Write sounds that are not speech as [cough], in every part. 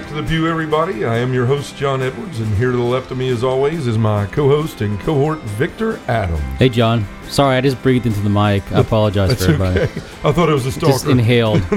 Back to the Pew, everybody. I am your host, John Edwards, and here to the left of me, as always, is my co-host and cohort, Victor Adams. Hey, John. Sorry, I just breathed into the mic. I apologize That's for everybody. okay. I thought it was a stalker. Just inhaled. [laughs]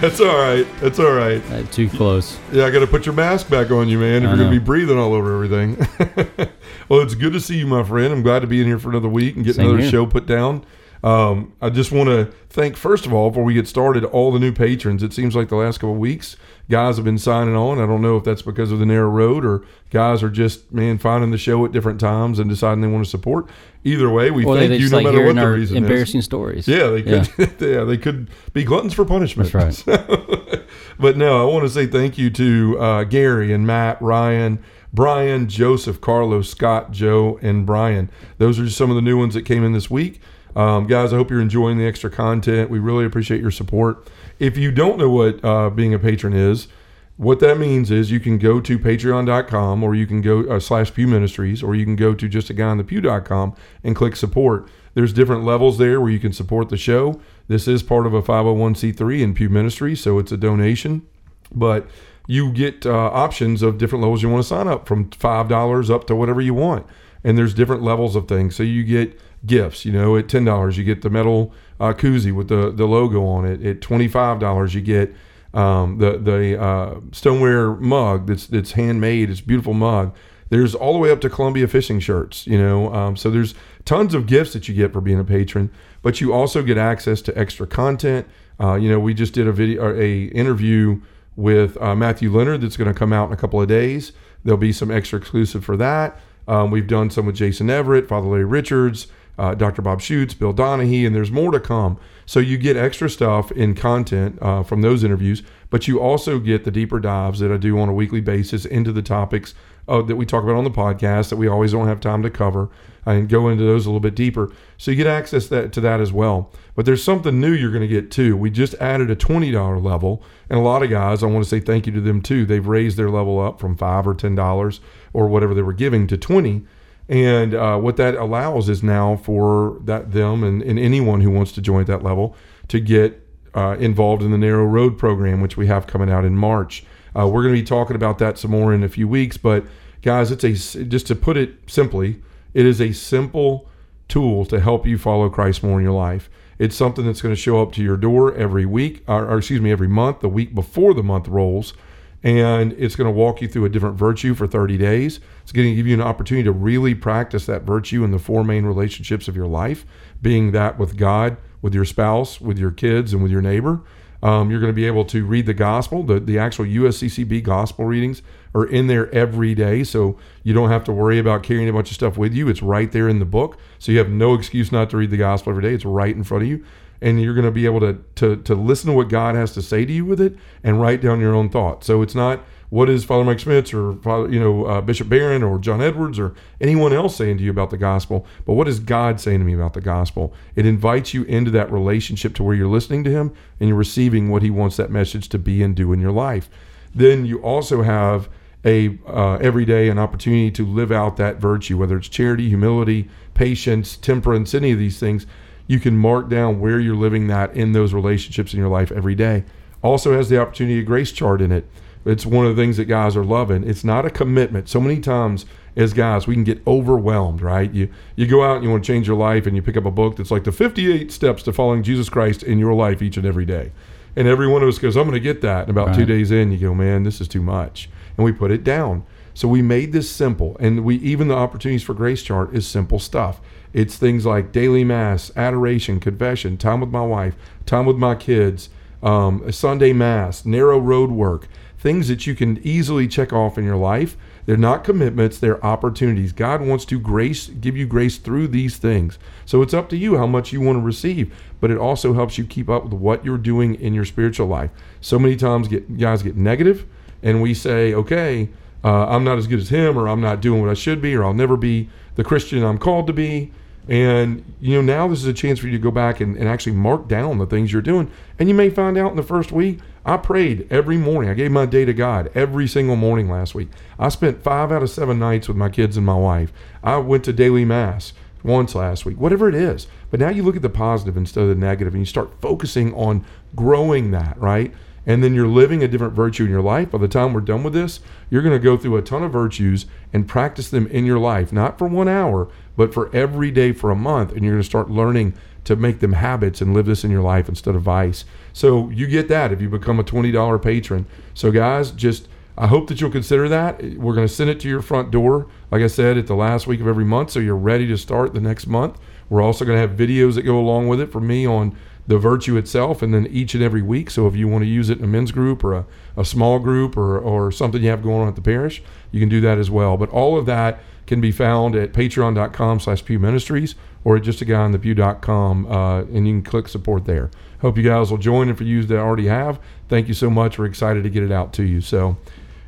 That's all right. That's all right. Uh, too close. Yeah, I got to put your mask back on you, man. If I you're going to be breathing all over everything. [laughs] well, it's good to see you, my friend. I'm glad to be in here for another week and get Same another here. show put down. Um, I just want to thank, first of all, before we get started, all the new patrons. It seems like the last couple of weeks, guys have been signing on. I don't know if that's because of the narrow road or guys are just, man, finding the show at different times and deciding they want to support. Either way, we they thank you no like matter what the reason is. embarrassing stories. Yeah, they could. Yeah. [laughs] they could be gluttons for punishment. That's [laughs] but no, I want to say thank you to uh, Gary and Matt, Ryan, Brian, Joseph, Carlos, Scott, Joe, and Brian. Those are just some of the new ones that came in this week. Um, guys, I hope you're enjoying the extra content. We really appreciate your support. If you don't know what uh, being a patron is, what that means is you can go to patreon.com or you can go uh, slash pew ministries or you can go to just a guy on the pew.com and click support. There's different levels there where you can support the show. This is part of a 501c3 in Pew Ministry, so it's a donation. But you get uh, options of different levels you want to sign up from $5 up to whatever you want. And there's different levels of things. So you get gifts, you know, at $10, you get the metal uh, koozie with the, the logo on it. At $25, you get um, the the uh, stoneware mug that's that's handmade. It's beautiful mug. There's all the way up to Columbia fishing shirts. You know, um, so there's tons of gifts that you get for being a patron. But you also get access to extra content. Uh, you know, we just did a video, a interview with uh, Matthew Leonard that's going to come out in a couple of days. There'll be some extra exclusive for that. Um, we've done some with Jason Evert, Father Larry Richards, uh, Dr. Bob Schuchts, Bill Donohue, and there's more to come. So you get extra stuff in content uh, from those interviews, but you also get the deeper dives that I do on a weekly basis into the topics uh, that we talk about on the podcast that we always don't have time to cover and go into those a little bit deeper. So you get access that, to that as well. But there's something new you're going to get too. We just added a $20 level, and a lot of guys, I want to say thank you to them too. They've raised their level up from five or ten dollars or whatever they were giving to 20 and uh, what that allows is now for that them and, and anyone who wants to join at that level to get uh, involved in the Narrow Road program, which we have coming out in March. Uh, we're going to be talking about that some more in a few weeks. But guys, it's a just to put it simply, it is a simple tool to help you follow Christ more in your life. It's something that's going to show up to your door every week, or, or excuse me, every month, the week before the month rolls and it's going to walk you through a different virtue for 30 days. It's going to give you an opportunity to really practice that virtue in the four main relationships of your life, being that with God, with your spouse, with your kids, and with your neighbor. Um, you're going to be able to read the gospel. The, the actual USCCB gospel readings are in there every day, so you don't have to worry about carrying a bunch of stuff with you. It's right there in the book, so you have no excuse not to read the gospel every day. It's right in front of you and you're going to be able to, to to listen to what God has to say to you with it and write down your own thoughts. So it's not what is Father Mike Schmitz or Father, you know uh, Bishop Barron or John Edwards or anyone else saying to you about the gospel, but what is God saying to me about the gospel? It invites you into that relationship to where you're listening to Him and you're receiving what He wants that message to be and do in your life. Then you also have a uh, every day an opportunity to live out that virtue, whether it's charity, humility, patience, temperance, any of these things you can mark down where you're living that in those relationships in your life every day. Also has the opportunity of grace chart in it. It's one of the things that guys are loving. It's not a commitment. So many times as guys, we can get overwhelmed, right? You you go out and you want to change your life and you pick up a book that's like the 58 steps to following Jesus Christ in your life each and every day. And every one of us goes, I'm going to get that. And about two days in, you go, man, this is too much. And we put it down. So we made this simple. And we even the opportunities for grace chart is simple stuff. It's things like daily mass, adoration, confession, time with my wife, time with my kids, um, Sunday mass, narrow road work, things that you can easily check off in your life. They're not commitments, they're opportunities. God wants to grace give you grace through these things. So it's up to you how much you want to receive, but it also helps you keep up with what you're doing in your spiritual life. So many times get guys get negative and we say, "Okay, uh, I'm not as good as him, or I'm not doing what I should be, or I'll never be the Christian I'm called to be. And you know, now this is a chance for you to go back and, and actually mark down the things you're doing. And you may find out in the first week, I prayed every morning. I gave my day to God every single morning last week. I spent five out of seven nights with my kids and my wife. I went to daily mass once last week, whatever it is. But now you look at the positive instead of the negative and you start focusing on growing that, right? And then you're living a different virtue in your life. By the time we're done with this, you're going to go through a ton of virtues and practice them in your life, not for one hour, but for every day for a month. And you're going to start learning to make them habits and live this in your life instead of vice. So you get that if you become a $20 patron. So, guys, just I hope that you'll consider that. We're going to send it to your front door, like I said, at the last week of every month, so you're ready to start the next month. We're also going to have videos that go along with it for me on the virtue itself and then each and every week. So if you want to use it in a men's group or a, a small group or, or something you have going on at the parish, you can do that as well. But all of that can be found at patreon.com slash pew ministries or at justaguyonthepew.com uh, and you can click support there. Hope you guys will join and for you that already have, thank you so much. We're excited to get it out to you. So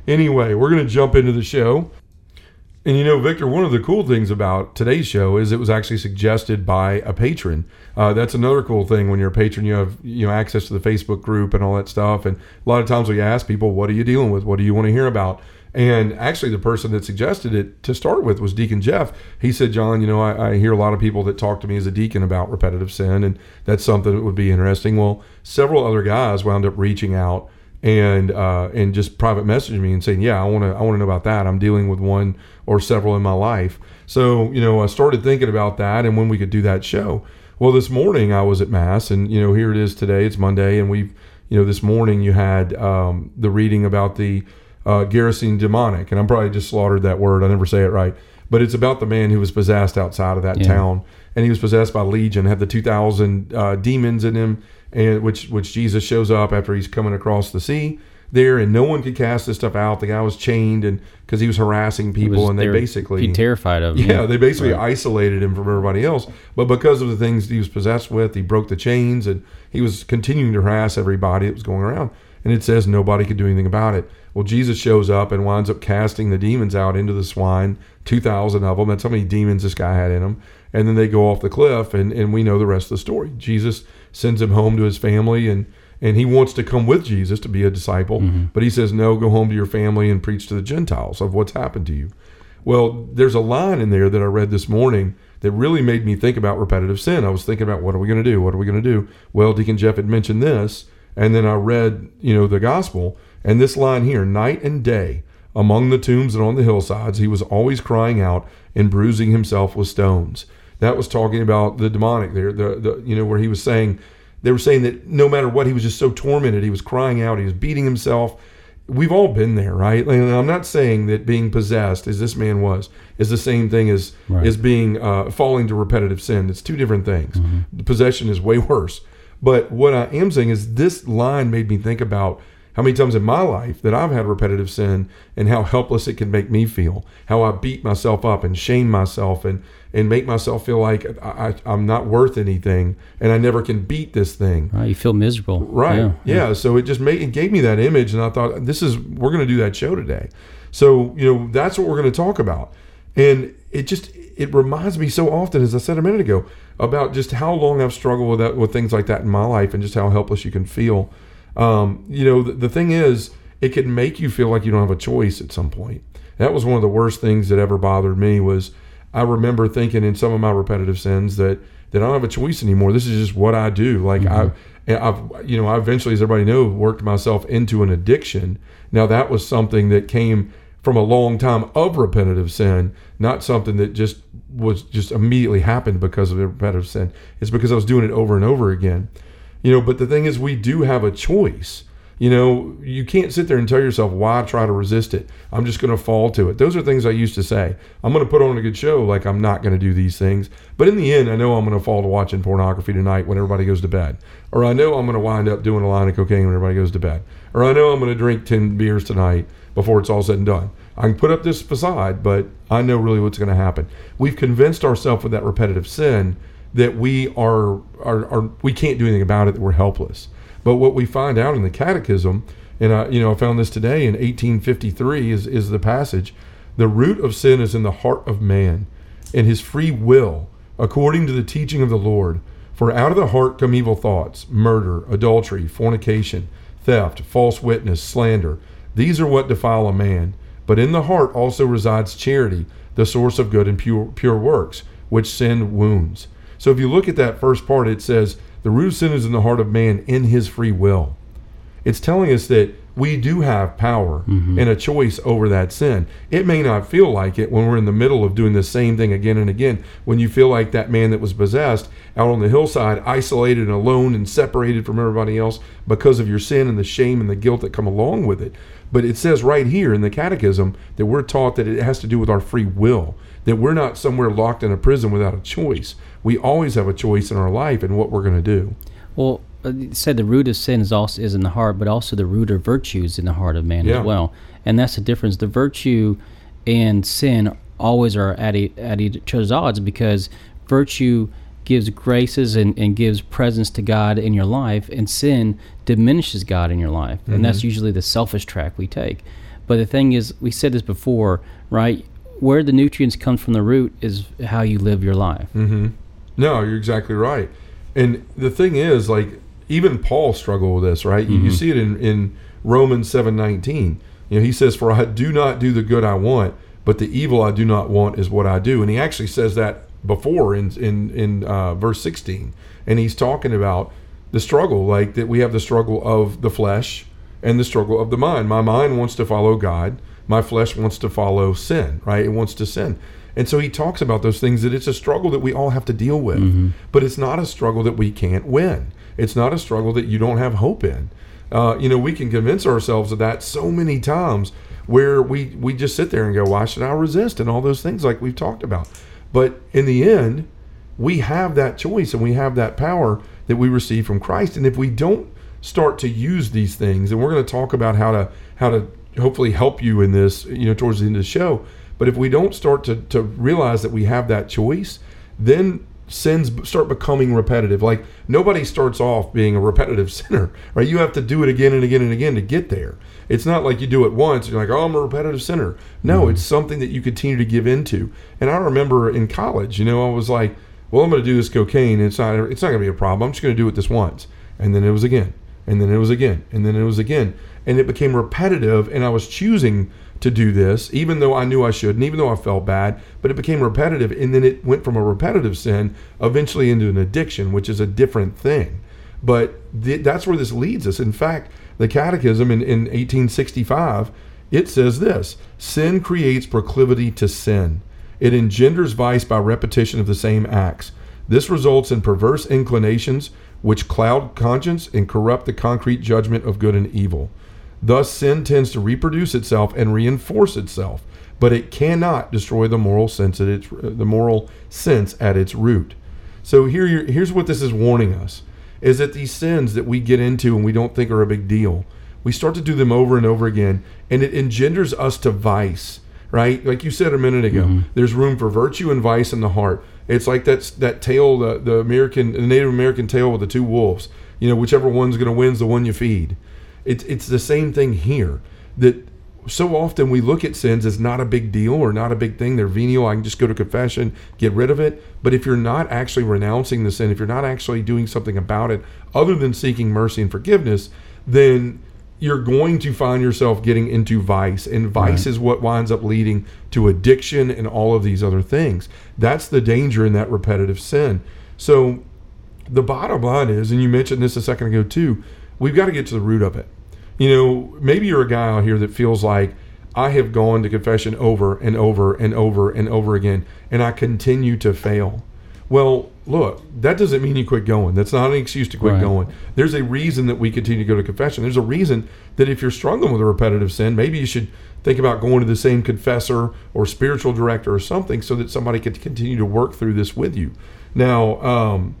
anyway, we're going to jump into the show. And you know, Victor, one of the cool things about today's show is it was actually suggested by a patron. Uh, that's another cool thing when you're a patron. You have you know access to the Facebook group and all that stuff. And a lot of times we ask people, "What are you dealing with? What do you want to hear about?" And actually, the person that suggested it to start with was Deacon Jeff. He said, "John, you know, I, I hear a lot of people that talk to me as a deacon about repetitive sin, and that's something that would be interesting." Well, several other guys wound up reaching out and uh, and just private messaging me and saying, "Yeah, I want to I want to know about that. I'm dealing with one or several in my life." So you know, I started thinking about that and when we could do that show. Well, this morning I was at mass, and you know, here it is today. It's Monday, and we've you know this morning you had um, the reading about the uh, Gerasene demonic, and I'm probably just slaughtered that word. I never say it right, but it's about the man who was possessed outside of that Yeah. town, and he was possessed by Legion, had the 2,000 uh, demons in him, and which which Jesus shows up after he's coming across the sea there, and no one could cast this stuff out. The guy was chained, and because he was harassing people, was- and they were basically terrified of. him. yeah, they basically Right. isolated him from everybody else. But because of the things he was possessed with, he broke the chains and he was continuing to harass everybody that was going around. And it says nobody could do anything about it. Well, Jesus shows up and winds up casting the demons out into the swine, 2,000 of them. That's how many demons this guy had in him. And then they go off the cliff, and, and we know the rest of the story. Jesus sends him home to his family, and, and he wants to come with Jesus to be a disciple. Mm-hmm. But he says, No, go home to your family and preach to the Gentiles of what's happened to you. Well, there's a line in there that I read this morning that really made me think about repetitive sin. I was thinking about what are we going to do? What are we going to do? Well, Deacon Jeff had mentioned this, and then I read, you know, the gospel, and this line here, night and day, among the tombs and on the hillsides, he was always crying out and bruising himself with stones. That was talking about the demonic there, the, the you know, where he was saying they were saying that no matter what, he was just so tormented. He was crying out. He was beating himself. We've all been there, right? And I'm not saying that being possessed, as this man was, is the same thing as Right. as being uh, falling to repetitive sin. It's two different things. The possession is way worse. But what I am saying is this line made me think about how many times in my life that I've had repetitive sin and how helpless it can make me feel. How I beat myself up and shame myself and and make myself feel like I, I'm not worth anything and I never can beat this thing. Right, you feel miserable. Right. Yeah. So it just made it gave me that image, and I thought this is we're going to do that show today. So you know that's what we're going to talk about, and it just it reminds me so often, as I said a minute ago, about just how long I've struggled with that with things like that in my life, and just how helpless you can feel. Um, you know, the, the thing is, it can make you feel like you don't have a choice at some point. That was one of the worst things that ever bothered me was I remember thinking in some of my repetitive sins that that I don't have a choice anymore. This is just what I do. Like I, and I've you know I eventually, as everybody knows, worked myself into an addiction. Now that was something that came from a long time of repetitive sin, not something that just was just immediately happened because of repetitive sin. It's because I was doing it over and over again. You know, but the thing is, we do have a choice. You know, you can't sit there and tell yourself, why try to resist it? I'm just going to fall to it. Those are things I used to say. I'm going to put on a good show, like I'm not going to do these things. But in the end, I know I'm going to fall to watching pornography tonight when everybody goes to bed. Or I know I'm going to wind up doing a line of cocaine when everybody goes to bed. Or I know I'm going to drink 10 beers tonight before it's all said and done. I can put up this facade, but I know really what's going to happen. We've convinced ourselves with that repetitive sin that we are, are, are we can't do anything about it, that we're helpless. But what we find out in the catechism And I, you know, I found this today in 1853 is, is the passage. The root of sin is in the heart of man, and his free will, according to the teaching of the Lord. For out of the heart come evil thoughts, murder, adultery, fornication, theft, false witness, slander. These are what defile a man. But in the heart also resides charity, the source of good and pure, pure works, which sin wounds. So if you look at that first part, it says, The root of sin is in the heart of man in his free will. It's telling us that we do have power mm-hmm. and a choice over that sin. It may not feel like it when we're in the middle of doing the same thing again and again. When you feel like that man that was possessed out on the hillside, isolated and alone and separated from everybody else because of your sin and the shame and the guilt that come along with it. But it says right here in the catechism that we're taught that it has to do with our free will, that we're not somewhere locked in a prison without a choice. We always have a choice in our life and what we're going to do. Well, uh, said the root of sin is also is in the heart, but also the root of virtue is in the heart of man yeah. as well, and that's the difference. The virtue and sin always are at, a, at each other's odds because virtue gives graces and, and gives presence to God in your life, and sin diminishes God in your life, mm-hmm. and that's mm-hmm. usually the selfish track we take. But the thing is, we said this before, right? Where the nutrients come from the root is how you live your life. Mm-hmm. No, you're exactly right. And the thing is, like even Paul struggled with this, right? Mm-hmm. You, you, mm-hmm. see it in, in Romans seven nineteen. You know, he says, "For I do not do the good I want, but the evil I do not want is what I do." And he actually says that before in in in uh, verse sixteen, and he's talking about the struggle, like that we have the struggle of the flesh and the struggle of the mind. My mind wants to follow God. My flesh wants to follow sin, right? It wants to sin. And so he talks about those things that it's a struggle that we all have to deal with, mm-hmm. but it's not a struggle that we can't win. It's not a struggle that you don't have hope in. Uh, you know, we can convince ourselves of that so many times where we, we just sit there and go, why should I resist? And all those things like we've talked about. But in the end, we have that choice and we have that power that we receive from Christ. And if we don't start to use these things, and we're going to talk about how to how to hopefully help you in this, you know, towards the end of the show. But if we don't start to, to realize that we have that choice, then sins start becoming repetitive. Like nobody starts off being a repetitive [laughs] sinner, right? You have to do it again and again and again to get there. It's not like you do it once, you're like, oh, I'm a repetitive sinner. No, mm-hmm. it's something that you continue to give into. And I remember in college, you know, I was like, well, I'm going to do this cocaine. It's not, it's not going to be a problem. I'm just going to do it this once. And then it was again. And then it was again. And then it was again. And it became repetitive. And I was choosing to do this, even though I knew I shouldn't, even though I felt bad, but it became repetitive. And then it went from a repetitive sin eventually into an addiction, which is a different thing. But th- that's where this leads us. In fact, the Catechism in, in 1865, it says this Sin creates proclivity to sin. It engenders vice by repetition of the same acts. This results in perverse inclinations which cloud conscience and corrupt the concrete judgment of good and evil. Thus, sin tends to reproduce itself and reinforce itself, but it cannot destroy the moral sense at its the moral sense at its root. So here, here's what this is warning us: is that these sins that we get into and we don't think are a big deal, we start to do them over and over again, and it engenders us to vice. Right, like you said a minute ago, mm-hmm. there's room for virtue and vice in the heart. It's like that that tale, the, the American, the Native American tale with the two wolves. You know, whichever one's going to win is the one you feed. It's it's the same thing here. That so often we look at sins as not a big deal or not a big thing. They're venial. I can just go to confession, get rid of it. But if you're not actually renouncing the sin, if you're not actually doing something about it other than seeking mercy and forgiveness, then you're going to find yourself getting into vice. And vice right. is what winds up leading to addiction and all of these other things. That's the danger in that repetitive sin. So the bottom line is, and you mentioned this a second ago too, we've got to get to the root of it you know, maybe you're a guy out here that feels like I have gone to confession over and over and over and over again, and I continue to fail. Well, look, that doesn't mean you quit going. That's not an excuse to quit right. going. There's a reason that we continue to go to confession. There's a reason that if you're struggling with a repetitive sin, maybe you should think about going to the same confessor or spiritual director or something so that somebody could continue to work through this with you. Now, um,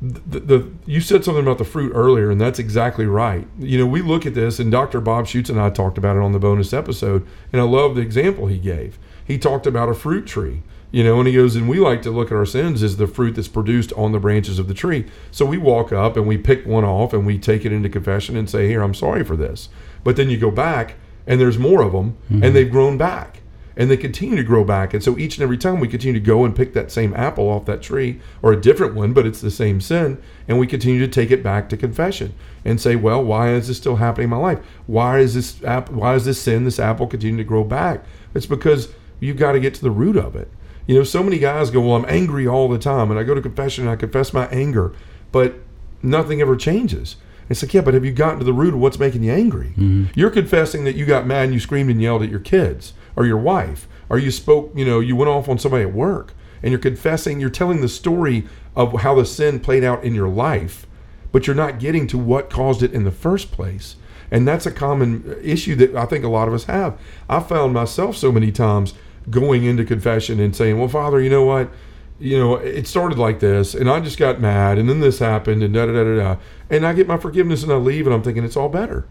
the, the, you said something about the fruit earlier, and that's exactly right. You know, we look at this, and Dr. Bob Schuchts and I talked about it on the bonus episode, and I love the example he gave. He talked about a fruit tree, you know, and he goes, and we like to look at our sins as the fruit that's produced on the branches of the tree. So we walk up and we pick one off and we take it into confession and say, Here, I'm sorry for this. But then you go back, and there's more of them, mm-hmm. and they've grown back and they continue to grow back. And so each and every time we continue to go and pick that same apple off that tree or a different one, but it's the same sin, and we continue to take it back to confession and say, well, why is this still happening in my life? Why is this app, why is this sin, this apple continue to grow back? It's because you've got to get to the root of it. You know, so many guys go, well, I'm angry all the time, and I go to confession and I confess my anger, but nothing ever changes. It's like, yeah, but have you gotten to the root of what's making you angry? Mm-hmm. You're confessing that you got mad and you screamed and yelled at your kids or your wife, or you spoke, you know, you went off on somebody at work, and you're confessing, you're telling the story of how the sin played out in your life, but you're not getting to what caused it in the first place. And that's a common issue that I think a lot of us have. I found myself so many times going into confession and saying, Well, Father, you know what? You know, it started like this, and I just got mad, and then this happened, and da da da da da. And I get my forgiveness and I leave, and I'm thinking it's all better.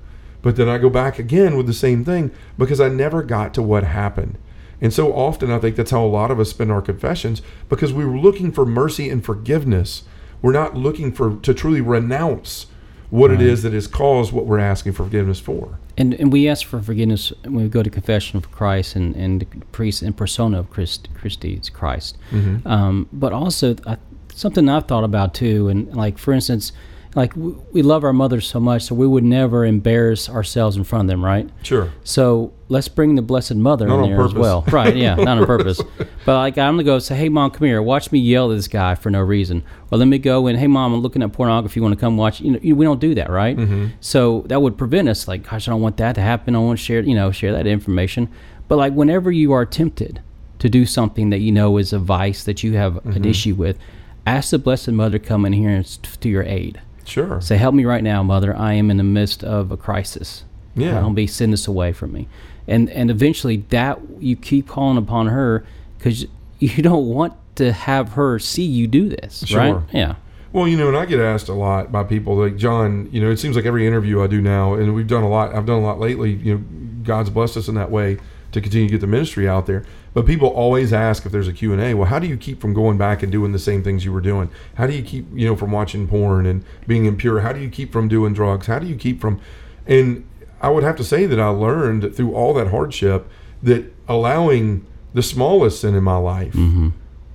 But then I go back again with the same thing because I never got to what happened. And so often I think that's how a lot of us spend our confessions because we were looking for mercy and forgiveness. We're not looking for to truly renounce what right. it is that has caused what we're asking for forgiveness for. And and we ask for forgiveness when we go to confession of Christ and, and the priest and persona of Christ, Christ's Christ. Mm-hmm. Um, but also I, something I've thought about too, and like for instance, like we love our mothers so much, so we would never embarrass ourselves in front of them, right? Sure. So let's bring the Blessed Mother not in there purpose. as well, [laughs] right? Yeah, not on purpose. But like I'm gonna go say, "Hey, mom, come here. Watch me yell at this guy for no reason." Or let me go and, "Hey, mom, I'm looking at pornography. You want to come watch?" You know, we don't do that, right? Mm-hmm. So that would prevent us. Like, gosh, I don't want that to happen. I want to share, you know, share that information. But like, whenever you are tempted to do something that you know is a vice that you have mm-hmm. an issue with, ask the Blessed Mother come in here and to your aid Sure. Say, help me right now, Mother. I am in the midst of a crisis. Yeah. Don't be send this away from me. And and eventually that you keep calling upon her because you [laughs] don't want to have her see you do this, sure. right? Yeah. Well, you know, and I get asked a lot by people like John. You know, it seems like every interview I do now, and we've done a lot. I've done a lot lately. You know, God's blessed us in that way to continue to get the ministry out there. But people always ask if there's a Q&A, well, how do you keep from going back and doing the same things you were doing? How do you keep, you know, from watching porn and being impure? How do you keep from doing drugs? How do you keep from and I would have to say that I learned through all that hardship that allowing the smallest sin in my life mm-hmm.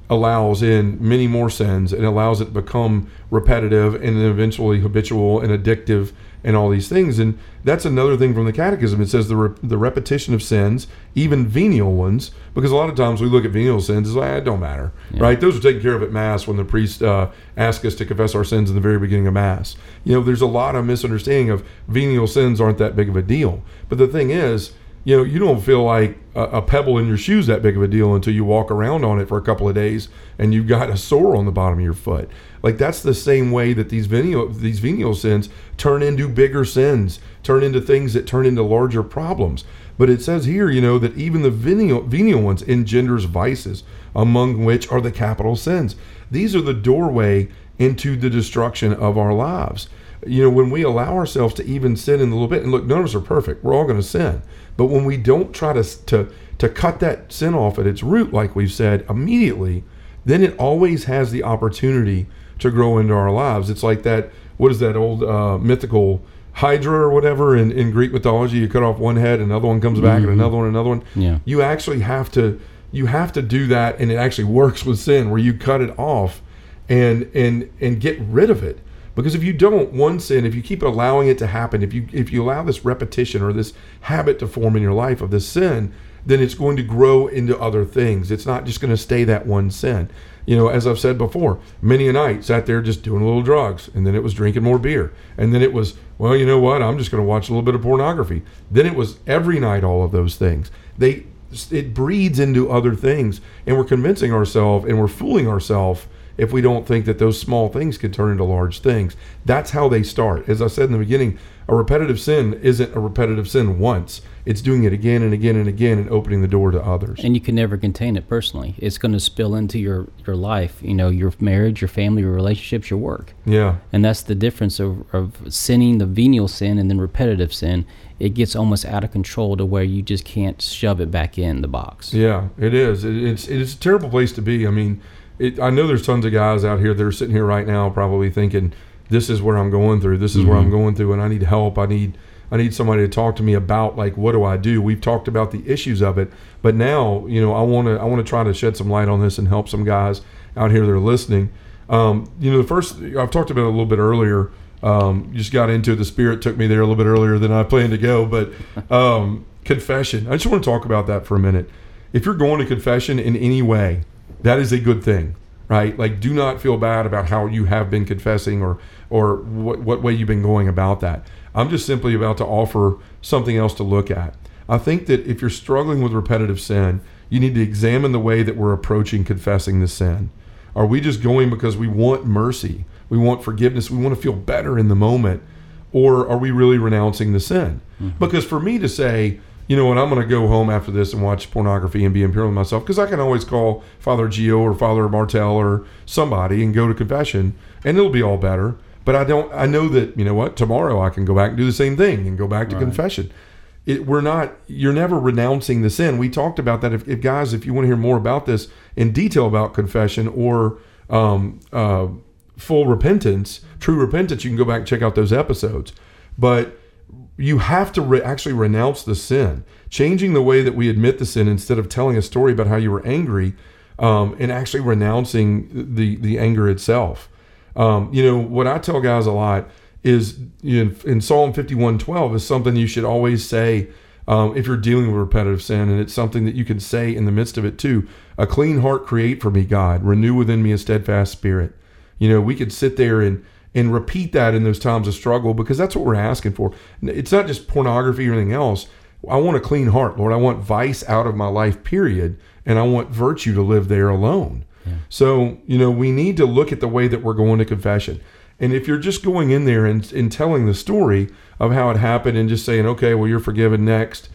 allows in many more sins and allows it to become repetitive and then eventually habitual and addictive and all these things. And that's another thing from the Catechism. It says the re- the repetition of sins, even venial ones, because a lot of times we look at venial sins as like, ah, it don't matter, yeah. right? Those are taken care of at Mass when the priest uh, asks us to confess our sins in the very beginning of Mass. You know, there's a lot of misunderstanding of venial sins aren't that big of a deal. But the thing is, you know, you don't feel like a, a, pebble in your shoes that big of a deal until you walk around on it for a couple of days and you've got a sore on the bottom of your foot. Like that's the same way that these venial these venial sins turn into bigger sins, turn into things that turn into larger problems. But it says here, you know, that even the venial venial ones engenders vices, among which are the capital sins. These are the doorway into the destruction of our lives. You know, when we allow ourselves to even sin in a little bit, and look, none of us are perfect. We're all going to sin. But when we don't try to, to, to cut that sin off at its root, like we've said, immediately, then it always has the opportunity to grow into our lives. It's like that, what is that old uh, mythical Hydra or whatever in, in Greek mythology? You cut off one head, another one comes back, mm-hmm. and another one, another one. Yeah. You actually have to you have to do that, and it actually works with sin, where you cut it off and and and get rid of it. Because if you don't, one sin, if you keep allowing it to happen, if you if you allow this repetition or this habit to form in your life of this sin, then it's going to grow into other things. It's not just going to stay that one sin. You know, as I've said before, many a night sat there just doing a little drugs, and then it was drinking more beer, and then it was, well, you know what? I'm just going to watch a little bit of pornography. Then it was every night all of those things. They it breeds into other things, and we're convincing ourselves and we're fooling ourselves if we don't think that those small things can turn into large things. That's how they start. As I said in the beginning, a repetitive sin isn't a repetitive sin once. It's doing it again and again and again and opening the door to others. And you can never contain it personally. It's going to spill into your, your life, you know, your marriage, your family, your relationships, your work. Yeah. And that's the difference of, of sinning, the venial sin, and then repetitive sin. It gets almost out of control to where you just can't shove it back in the box. Yeah, it is. It, it's it's a terrible place to be. I mean, it, I know there's tons of guys out here that are sitting here right now probably thinking, this is where I'm going through. This is mm-hmm. where I'm going through, and I need help. I need I need somebody to talk to me about like what do I do. We've talked about the issues of it, but now you know I want to I want to try to shed some light on this and help some guys out here that are listening. Um, you know, the first I've talked about it a little bit earlier. Um, just got into it. The Spirit took me there a little bit earlier than I planned to go, but [laughs] um, confession. I just want to talk about that for a minute. If you're going to confession in any way, that is a good thing right? Like, do not feel bad about how you have been confessing or or what what way you've been going about that. I'm just simply about to offer something else to look at. I think that if you're struggling with repetitive sin, you need to examine the way that we're approaching confessing the sin. Are we just going because we want mercy? We want forgiveness. We want to feel better in the moment. Or are we really renouncing the sin? Mm-hmm. Because for me to say, you know what, I'm going to go home after this and watch pornography and be impure with myself because I can always call Father Gio or Father Martel or somebody and go to confession and it'll be all better. But I don't. I know that you know what. Tomorrow I can go back and do the same thing and go back to right. confession. It, we're not. You're never renouncing the sin. We talked about that. If, if, guys, if you want to hear more about this in detail about confession or um, uh, full repentance, true repentance, you can go back and check out those episodes. But you have to re- actually renounce the sin, changing the way that we admit the sin instead of telling a story about how you were angry, um, and actually renouncing the the anger itself. Um, you know what I tell guys a lot is in, in Psalm fifty one twelve is something you should always say. Um, if you're dealing with repetitive sin, and it's something that you can say in the midst of it too. A clean heart create for me, God. Renew within me a steadfast spirit. You know, we could sit there and and repeat that in those times of struggle because that's what we're asking for. It's not just pornography or anything else. I want a clean heart, Lord. I want vice out of my life, period. And I want virtue to live there alone. Yeah. So, you know, we need to look at the way that we're going to confession. And if you're just going in there and, and telling the story of how it happened and just saying, okay, well, you're forgiven next,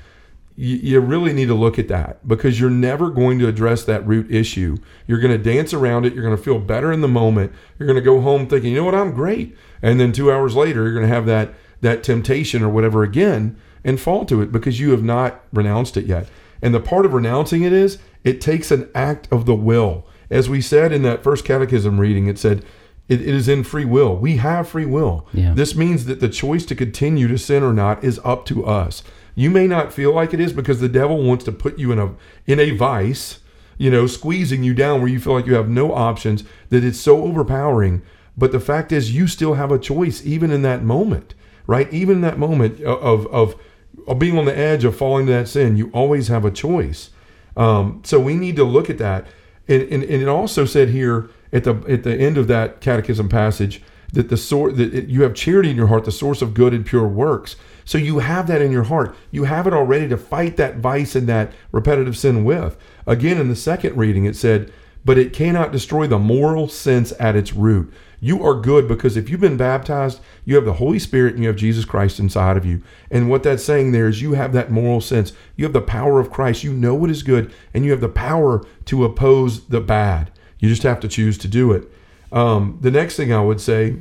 you, really need to look at that because you're never going to address that root issue. You're going to dance around it. You're going to feel better in the moment. You're going to go home thinking, you know what, I'm great. And then two hours later, you're going to have that, that temptation or whatever again and fall to it because you have not renounced it yet. And the part of renouncing it is it takes an act of the will. As we said in that first catechism reading, it said, it, it is in free will. We have free will. Yeah. This means that the choice to continue to sin or not is up to us. You may not feel like it is because the devil wants to put you in a in a vice, you know, squeezing you down where you feel like you have no options, that it's so overpowering. But the fact is you still have a choice even in that moment, right? Even in that moment of of, of being on the edge of falling to that sin, you always have a choice. Um, so we need to look at that. And, and, and it also said here at the at the end of that catechism passage that the source that it, you have charity in your heart, the source of good and pure works. So you have that in your heart. You have it already to fight that vice and that repetitive sin with. Again, in the second reading, it said, "But it cannot destroy the moral sense at its root." You are good because if you've been baptized, you have the Holy Spirit and you have Jesus Christ inside of you. And what that's saying there is you have that moral sense. You have the power of Christ. You know what is good and you have the power to oppose the bad. You just have to choose to do it. Um, the next thing I would say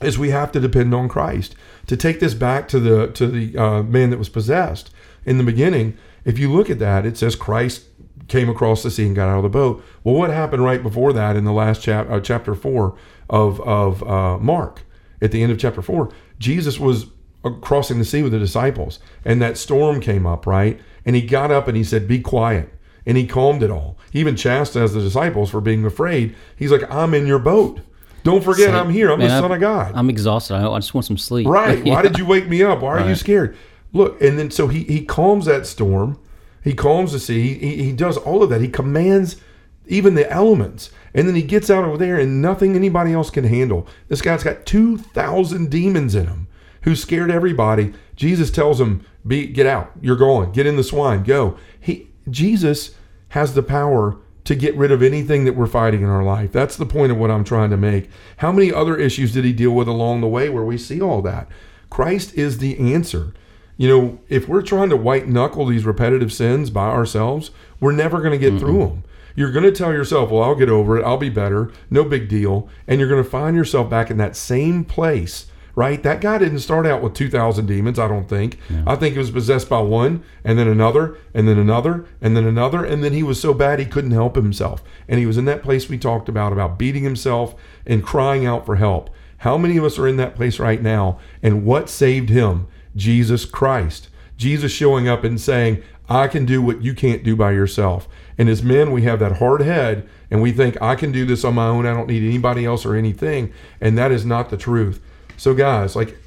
is we have to depend on Christ to take this back to the to the uh, man that was possessed in the beginning. If you look at that, it says Christ came across the sea and got out of the boat. Well, what happened right before that in the last chap, uh, chapter four of of uh, Mark? At the end of chapter four, Jesus was uh, crossing the sea with the disciples, and that storm came up, right? And he got up and he said, "Be quiet." And he calmed it all. He even chastised the disciples for being afraid. He's like, I'm in your boat. Don't forget, I'm here. I'm Man, the Son of God. I'm exhausted. I, just want some sleep. Right. [laughs] Why did you wake me up? Why are right. you scared? Look, and then so he, he calms that storm. He calms the sea. He, he does all of that. He commands even the elements. And then he gets out over there and nothing anybody else can handle. This guy's got 2,000 demons in him who scared everybody. Jesus tells him, Be, get out. You're going. Get in the swine. Go. He Jesus has the power to get rid of anything that we're fighting in our life. That's the point of what I'm trying to make. How many other issues did he deal with along the way where we see all that? Christ is the answer. You know, if we're trying to white knuckle these repetitive sins by ourselves, we're never going to get mm through them. You're going to tell yourself, well, I'll get over it. I'll be better. No big deal. And you're going to find yourself back in that same place right? That guy didn't start out with 2,000 demons, I don't think. Yeah. I think he was possessed by one, and then another, and then another, and then another, and then he was so bad he couldn't help himself. And he was in that place we talked about, about beating himself and crying out for help. How many of us are in that place right now? And what saved him? Jesus Christ. Jesus showing up and saying, I can do what you can't do by yourself. And as men, we have that hard head and we think, I can do this on my own. I don't need anybody else or anything. And that is not the truth. So, guys, like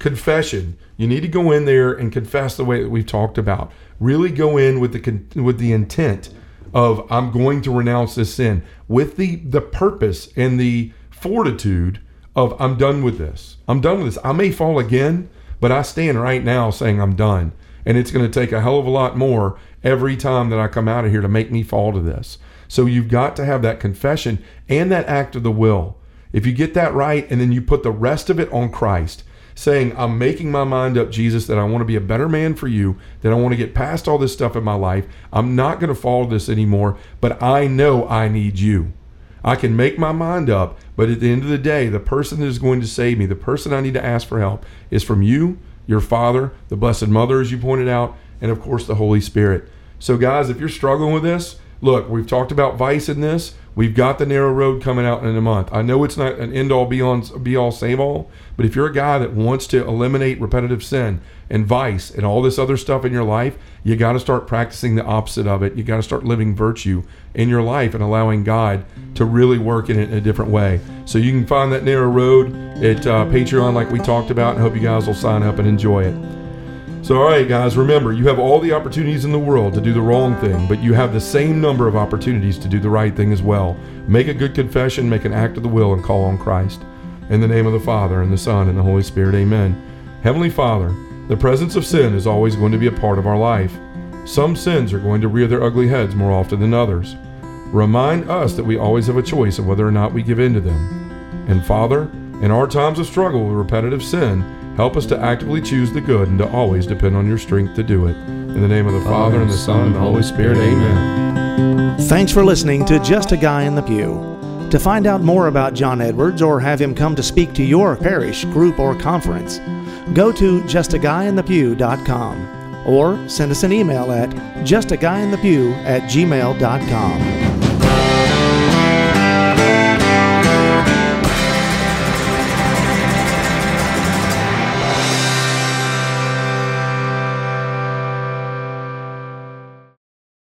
confession, you need to go in there and confess the way that we've talked about. Really go in with the with the intent of I'm going to renounce this sin with the the purpose and the fortitude of I'm done with this. I'm done with this. I may fall again, but I stand right now saying I'm done. And it's going to take a hell of a lot more every time that I come out of here to make me fall to this. So you've got to have that confession and that act of the will. If you get that right and then you put the rest of it on Christ, saying, I'm making my mind up, Jesus, that I want to be a better man for you, that I want to get past all this stuff in my life. I'm not going to follow this anymore, but I know I need you. I can make my mind up, but at the end of the day, the person that is going to save me, the person I need to ask for help, is from you, your Father, the Blessed Mother, as you pointed out, and of course the Holy Spirit. So, guys, if you're struggling with this, look, we've talked about vice in this. We've got the narrow road coming out in a month. I know it's not an end all be on be all save all, but if you're a guy that wants to eliminate repetitive sin and vice and all this other stuff in your life, you got to start practicing the opposite of it. You got to start living virtue in your life and allowing God to really work in it in a different way. So you can find that narrow road at uh, Patreon, like we talked about, and hope you guys will sign up and enjoy it. So, all right, guys, remember you have all the opportunities in the world to do the wrong thing, but you have the same number of opportunities to do the right thing as well. Make a good confession, make an act of the will, and call on Christ. In the name of the Father, and the Son, and the Holy Spirit, amen. Heavenly Father, the presence of sin is always going to be a part of our life. Some sins are going to rear their ugly heads more often than others. Remind us that we always have a choice of whether or not we give in to them. And Father, in our times of struggle with repetitive sin, Help us to actively choose the good and to always depend on your strength to do it. In the name of the Father, and the Son, and the Holy Spirit, amen. Thanks for listening to Just a Guy in the Pew. To find out more about John Edwards or have him come to speak to your parish, group, or conference, go to justaguyinthepew.com or send us an email at justaguyinthepew at gmail.com.